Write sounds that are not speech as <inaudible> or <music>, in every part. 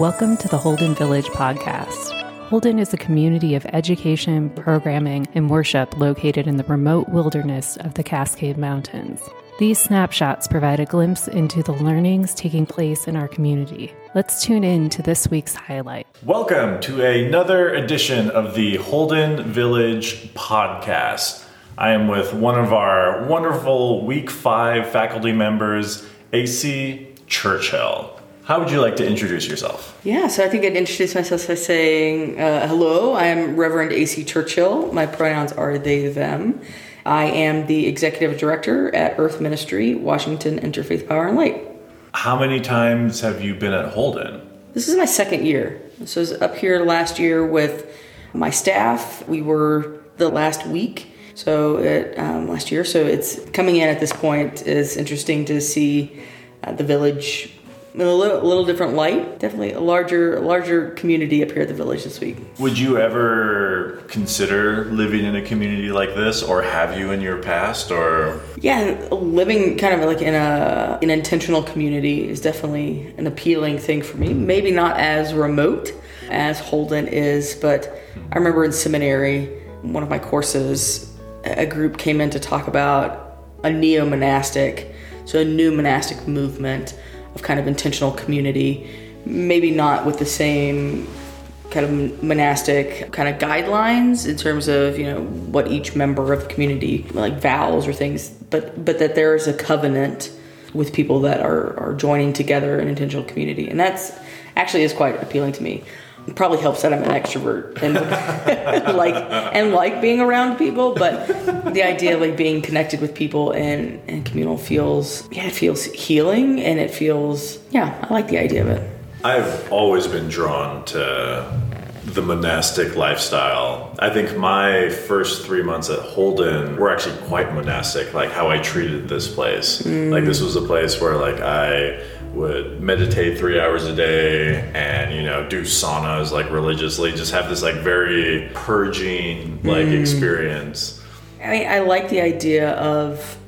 Welcome to the Holden Village podcast. Holden is a community of education, programming, and worship located in the remote wilderness of the Cascade Mountains. These snapshots provide a glimpse into the learnings taking place in our community. Let's tune in to this week's highlight. Welcome to another edition of the Holden Village podcast. I am with one of our wonderful week five faculty members, AC Churchill. How would you like to introduce yourself? Yeah, so I think I'd introduce myself by saying, uh, hello, I'm Reverend AC Churchill. My pronouns are they, them. I am the executive director at Earth Ministry, Washington Interfaith Power and Light. How many times have you been at Holden? This is my second year. So I was up here last year with my staff. We were the last week, so it, um, last year. So it's coming in at this point is interesting to see uh, the village in a little, a little different light. Definitely a larger, larger community up here at the village this week. Would you ever consider living in a community like this, or have you in your past, or Yeah, living kind of like in a an intentional community is definitely an appealing thing for me. Maybe not as remote as Holden is, but I remember in seminary, one of my courses, a group came in to talk about a neo monastic, so a new monastic movement kind of intentional community. Maybe not with the same kind of monastic kind of guidelines in terms of you know what each member of the community like vows or things but but that there is a covenant with people that are are joining together an intentional community and that's actually is quite appealing to me it probably helps that I'm an extrovert and <laughs> like and like being around people but the idea of like being connected with people and and communal feels yeah it feels healing and it feels yeah I like the idea of it I've always been drawn to the monastic lifestyle. I think my first three months at Holden were actually quite monastic, like how I treated this place. Like this mm. was a place where like I would meditate three hours a day and you know do saunas like religiously. Just have this like very purging like hmm. experience. I mean, I like the idea of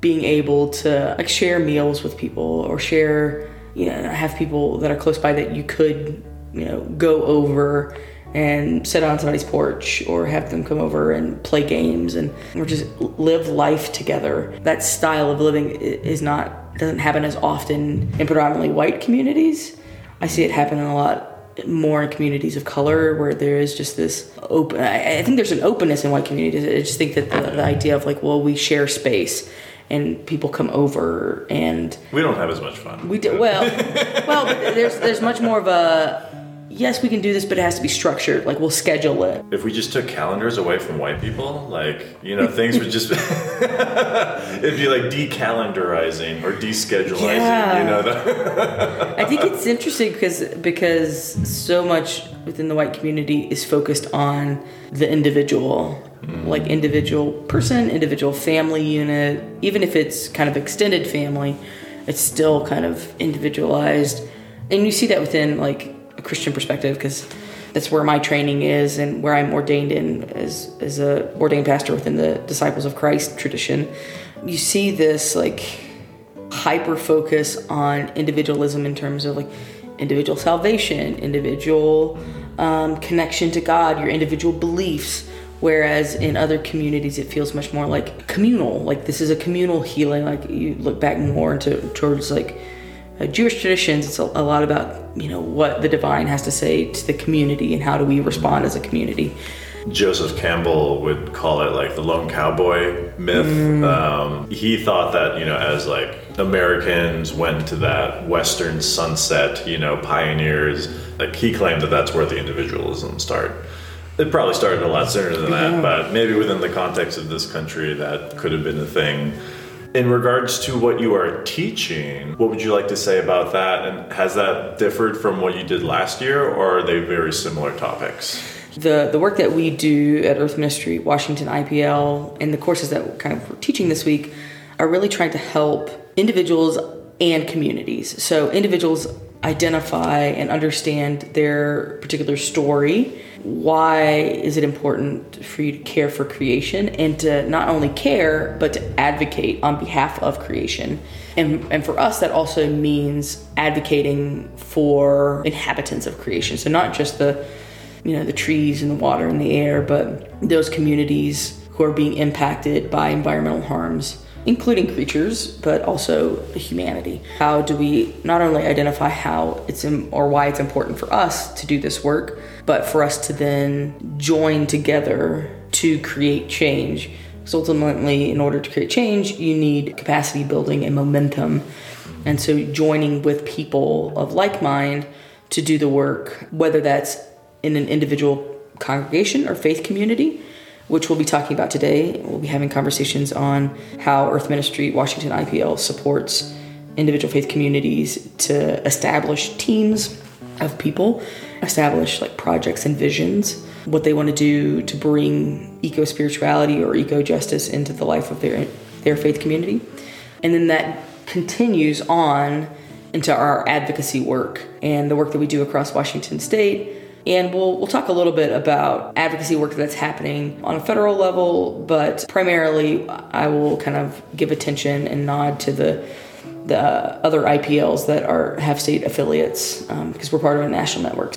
being able to like share meals with people or share, you know, have people that are close by that you could, you know, go over and sit on somebody's porch or have them come over and play games and or just live life together. That style of living is not doesn't happen as often in predominantly white communities. I see it happen a lot more in communities of color where there is just this open I, think there's an openness in white communities i just think that the, the idea of like well we share space and people come over and we don't have as much fun we do well well there's there's much more of a yes we can do this but it has to be structured like we'll schedule it if we just took calendars away from white people like you know things would just <laughs> it'd be like decalendarizing or descheduling Yeah. you know the, I think it's interesting because because so much within the white community is focused on the individual, mm. like individual person, individual family unit. Even if it's kind of extended family, it's still kind of individualized, and you see that within like a Christian perspective because that's where my training is and where I'm ordained in as as a ordained pastor within the Disciples of Christ tradition. You see this like hyper focus on individualism in terms of like individual salvation, individual um, connection to God, your individual beliefs. Whereas in other communities, it feels much more like communal. Like this is a communal healing. Like you look back more into towards like Jewish traditions. It's a, a lot about you know what the divine has to say to the community and how do we respond as a community. Joseph Campbell would call it like the lone cowboy myth. Um, he thought that, you know, as like Americans went to that Western sunset, you know, pioneers, like he claimed that that's where the individualism started. It probably started a lot sooner than that, but maybe within the context of this country, that could have been a thing. In regards to what you are teaching, what would you like to say about that? And has that differed from what you did last year, or are they very similar topics? the the work that we do at Earth Ministry, Washington IPL, and the courses that kind of we're teaching this week are really trying to help individuals and communities. So individuals identify and understand their particular story. Why is it important for you to care for creation and to not only care, but to advocate on behalf of creation? And, and for us, that also means advocating for inhabitants of creation. So, not just the you know the trees and the water and the air, but those communities who are being impacted by environmental harms including creatures, but also humanity. How do we not only identify how it's in, or why it's important for us to do this work, but for us to then join together to create change? Because ultimately, in order to create change, you need capacity building and momentum. And so, joining with people of like mind to do the work, whether that's in an individual congregation or faith community, which we'll be talking about today. We'll be having conversations on how Earth Ministry Washington IPL supports individual faith communities to establish teams of people, establish like projects and visions, what they want to do to bring eco spirituality or eco justice into the life of their their faith community. And then that continues on into our advocacy work and the work that we do across Washington state and we'll, we'll talk a little bit about advocacy work that's happening on a federal level, but primarily I will kind of give attention and nod to the the other IPLs that are have state affiliates um, because we're part of a national network.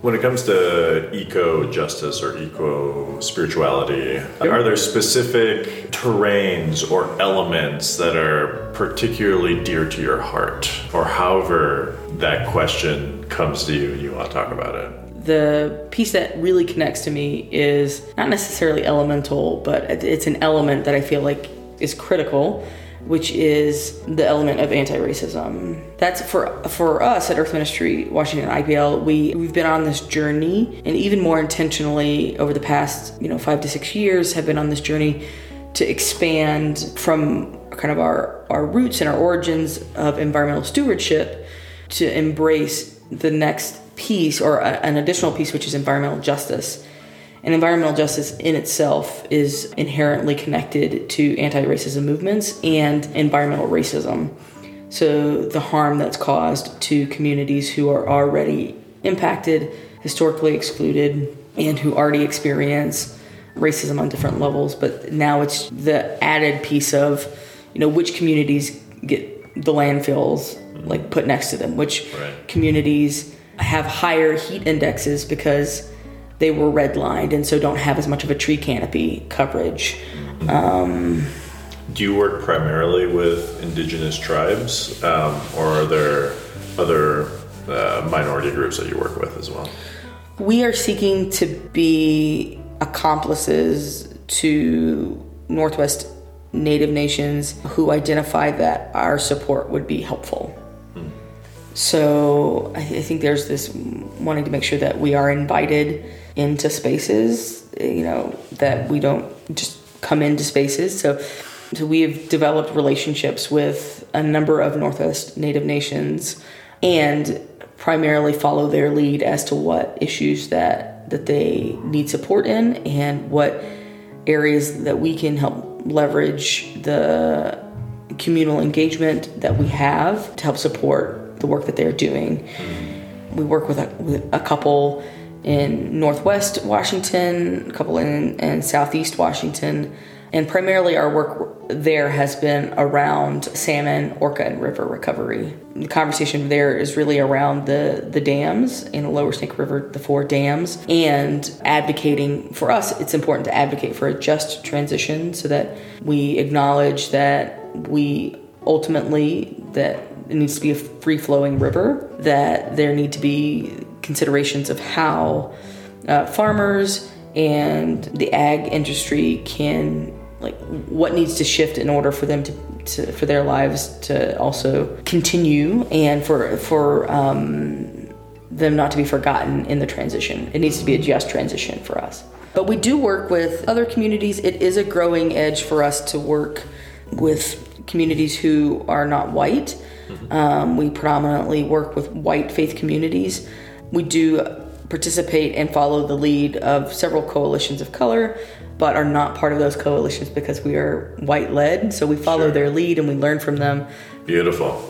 When it comes to eco justice or eco spirituality, are there specific terrains or elements that are particularly dear to your heart? Or however that question comes to you, you want to talk about it? The piece that really connects to me is not necessarily elemental, but it's an element that I feel like is critical, which is the element of anti-racism. That's for for us at Earth Ministry Washington IPL. We we've been on this journey, and even more intentionally over the past you know five to six years, have been on this journey to expand from kind of our our roots and our origins of environmental stewardship to embrace the next piece or a, an additional piece, which is environmental justice. And environmental justice in itself is inherently connected to anti racism movements and environmental racism. So, the harm that's caused to communities who are already impacted, historically excluded, and who already experience racism on different levels. But now it's the added piece of, you know, which communities get the landfills like put next to them, which right. communities have higher heat indexes because they were redlined and so don't have as much of a tree canopy coverage. Um, Do you work primarily with indigenous tribes, um, or are there other uh, minority groups that you work with as well? We are seeking to be accomplices to Northwest Native nations who identify that our support would be helpful. So I, I think there's this wanting to make sure that we are invited into spaces, you know, that we don't just come into spaces. So, so we have developed relationships with a number of Northwest Native nations and primarily follow their lead as to what issues that that they need support in and what areas that we can help leverage the communal engagement that we have to help support the work that they're doing. We work with a, with a couple in Northwest Washington, a couple in, in Southeast Washington, and primarily our work there has been around salmon, orca, and river recovery. The conversation there is really around the, the dams in the lower Snake River, the four dams, and advocating for us, it's important to advocate for a just transition so that we acknowledge that we ultimately that it needs to be a free flowing river, that there need to be considerations of how uh, farmers and the ag industry can like what needs to shift in order for them to, to for their lives to also continue and for for um, them not to be forgotten in the transition. It needs to be a just transition for us. But we do work with other communities. It is a growing edge for us to work with communities who are not white um, we predominantly work with white faith communities. We do participate and follow the lead of several coalitions of color, but are not part of those coalitions because we are white led. So we follow sure. their lead and we learn from them. Beautiful.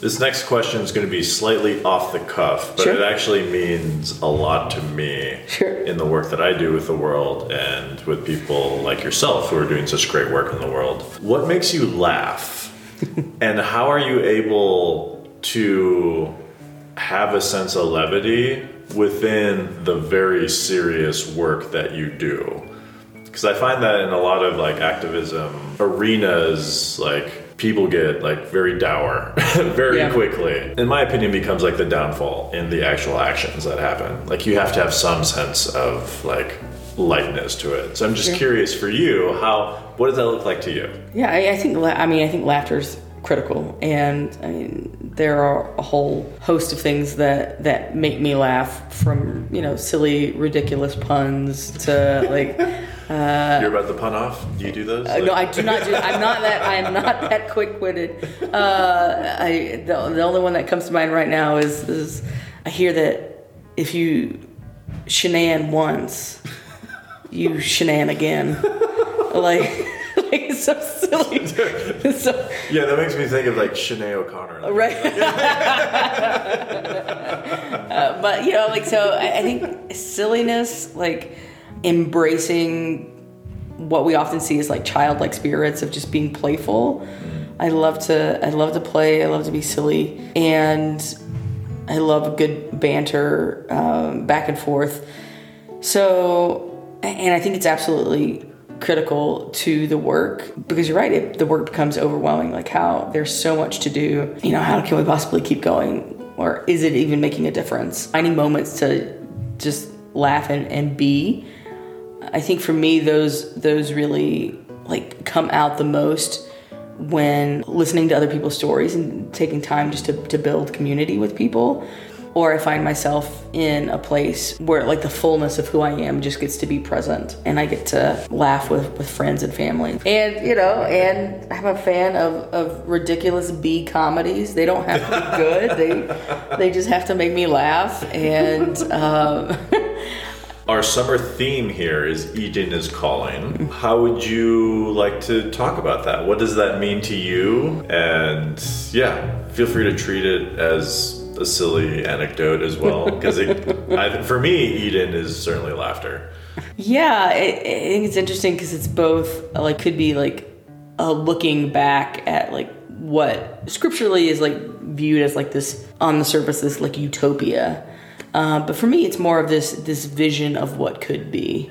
This next question is going to be slightly off the cuff, but Sure. it actually means a lot to me Sure. in the work that I do with the world and with people like yourself who are doing such great work in the world. What makes you laugh? <laughs> and how are you able to have a sense of levity within the very serious work that you do? Because I find that in a lot of like activism arenas, like people get like very dour <laughs> very Yeah. quickly. In my opinion, becomes like the downfall in the actual actions that happen. Like you have to have some sense of like lightness to it. So I'm just curious for you, how what does that look like to you? Yeah, I, I think. I mean, I think laughter's critical, and I mean, there are a whole host of things that that make me laugh, from you know, silly, ridiculous puns to like. <laughs> You're about the pun off. Do you do those? Uh, no, I do not do. I'm not that. I'm not <laughs> that quick-witted. Uh, I the, the only one that comes to mind right now is is I hear that if you shenan once, you shenan again. like, <laughs> like it's so silly. It's <laughs> so, yeah, that makes me think of like Sinead O'Connor. <laughs> right. Uh, but you know, like so, I, I think silliness, like embracing what we often see as like childlike spirits of just being playful. I love to I love to play. I love to be silly, and I love good banter um, back and forth. So, and I think it's absolutely critical to the work because you're right. It, the work becomes overwhelming. Like how there's so much to do. You know, how can we possibly keep going? Or is it even making a difference? Finding moments to just laugh and, and be. I think for me, those those really like come out the most when listening to other people's stories and taking time just to, to build community with people. Or I find myself in a place where like the fullness of who I am just gets to be present and I get to laugh with, with friends and family. And you know, and I'm a fan of, of ridiculous B comedies. They don't have to be good. <laughs> They they just have to make me laugh and um <laughs> Our summer theme here is Eden is calling. How would you like to talk about that? What does that mean to you? And yeah, feel free to treat it as a silly anecdote as well, because for me, Eden is certainly laughter. Yeah, I, I think it's interesting because it's both like could be like a looking back at like what scripturally is like viewed as like this on the surface this like utopia, uh, but for me it's more of this this vision of what could be,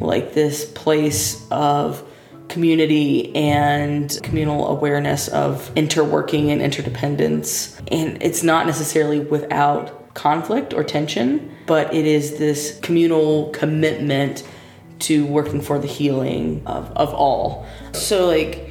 like this place of community and communal awareness of interworking and interdependence, and it's not necessarily without conflict or tension, but it is this communal commitment to working for the healing of, of all. So, like,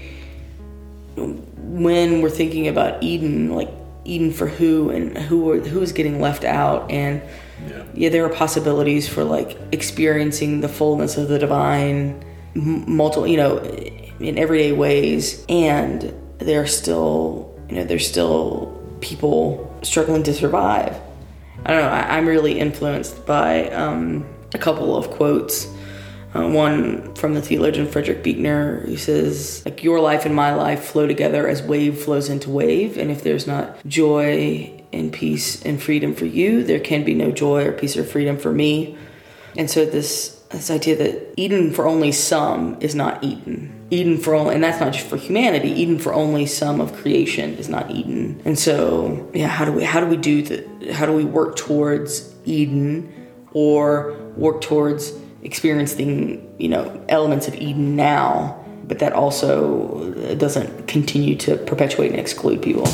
when we're thinking about Eden, like, Eden for who and who are, who's getting left out, and Yeah. yeah, there are possibilities for like experiencing the fullness of the divine, multiple, you know, in everyday ways, and there are still, you know, there's still people struggling to survive. I don't know. I, I'm really influenced by um, a couple of quotes. Uh, one from the theologian Frederick Buechner, who says, "Like your life and my life flow together as wave flows into wave, and if there's not joy and peace and freedom for you, there can be no joy or peace or freedom for me." And so this this idea that Eden for only some is not Eden. Eden for only, and that's not just for humanity. Eden for only some of creation is not Eden. And so, yeah, how do we how do we do the how do we work towards Eden, or work towards experiencing you know elements of Eden now, but that also doesn't continue to perpetuate and exclude people.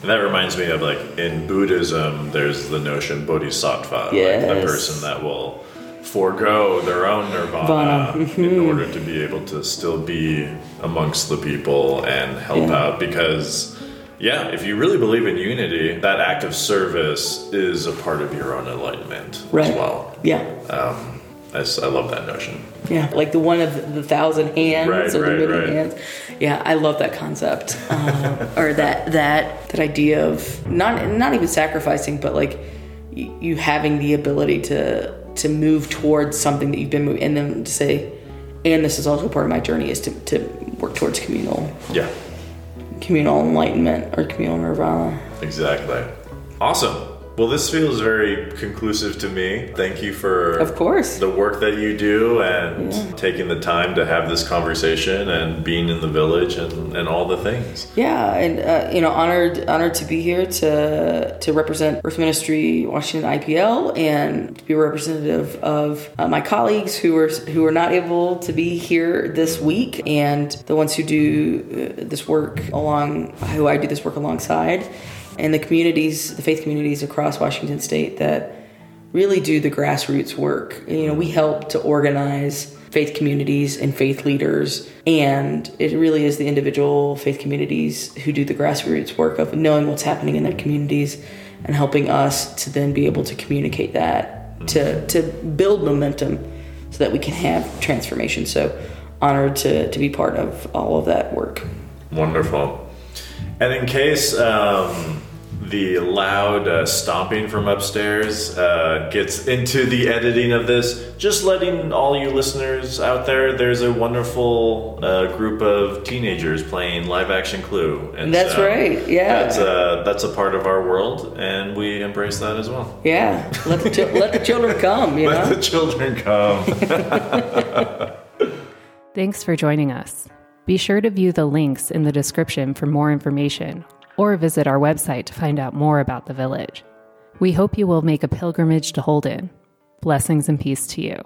And that reminds me of like in Buddhism, there's the notion bodhisattva, like the person that will forego their own nirvana Nirvana. in order to be able to still be amongst the people and help Yeah. out. Because, yeah, if you really believe in unity, that act of service is a part of your own enlightenment Right. as well. Yeah. Um, I, I love that notion. Yeah, like the one of the thousand hands Right, or the right, many right. hands. Yeah, I love that concept, um, or that that that idea of not not even sacrificing, but like y- you having the ability to to move towards something that you've been moving, and then to say, and this is also part of my journey is to to work towards communal. Yeah. communal enlightenment or communal nirvana. Exactly. Awesome. Well, this feels very conclusive to me. Thank you for Of course. the work that you do and taking the time to have this conversation and being in the village and, and all the things. Yeah, and uh, you know, honored honored to be here to to represent Earth Ministry Washington IPL and to be representative of uh, my colleagues who are who are not able to be here this week and the ones who do uh, this work along who I do this work alongside and the communities, the faith communities across Washington State that really do the grassroots work. You know, we help to organize faith communities and faith leaders, and it really is the individual faith communities who do the grassroots work of knowing what's happening in their communities and helping us to then be able to communicate that to to build momentum so that we can have transformation. So honored to to be part of all of that work. Wonderful. And in case um, the loud uh, stomping from upstairs uh, gets into the editing of this, just letting all you listeners out there, there's a wonderful uh, group of teenagers playing live action Clue. And That's right, yeah. That's, uh, that's a part of our world, and we embrace that as well. Yeah, let the chil- let the children come. You <laughs> Let know. the children come. <laughs> <laughs> Thanks for joining us. Be sure to view the links in the description for more information or visit our website to find out more about the village. We hope you will make a pilgrimage to Holden. Blessings and peace to you.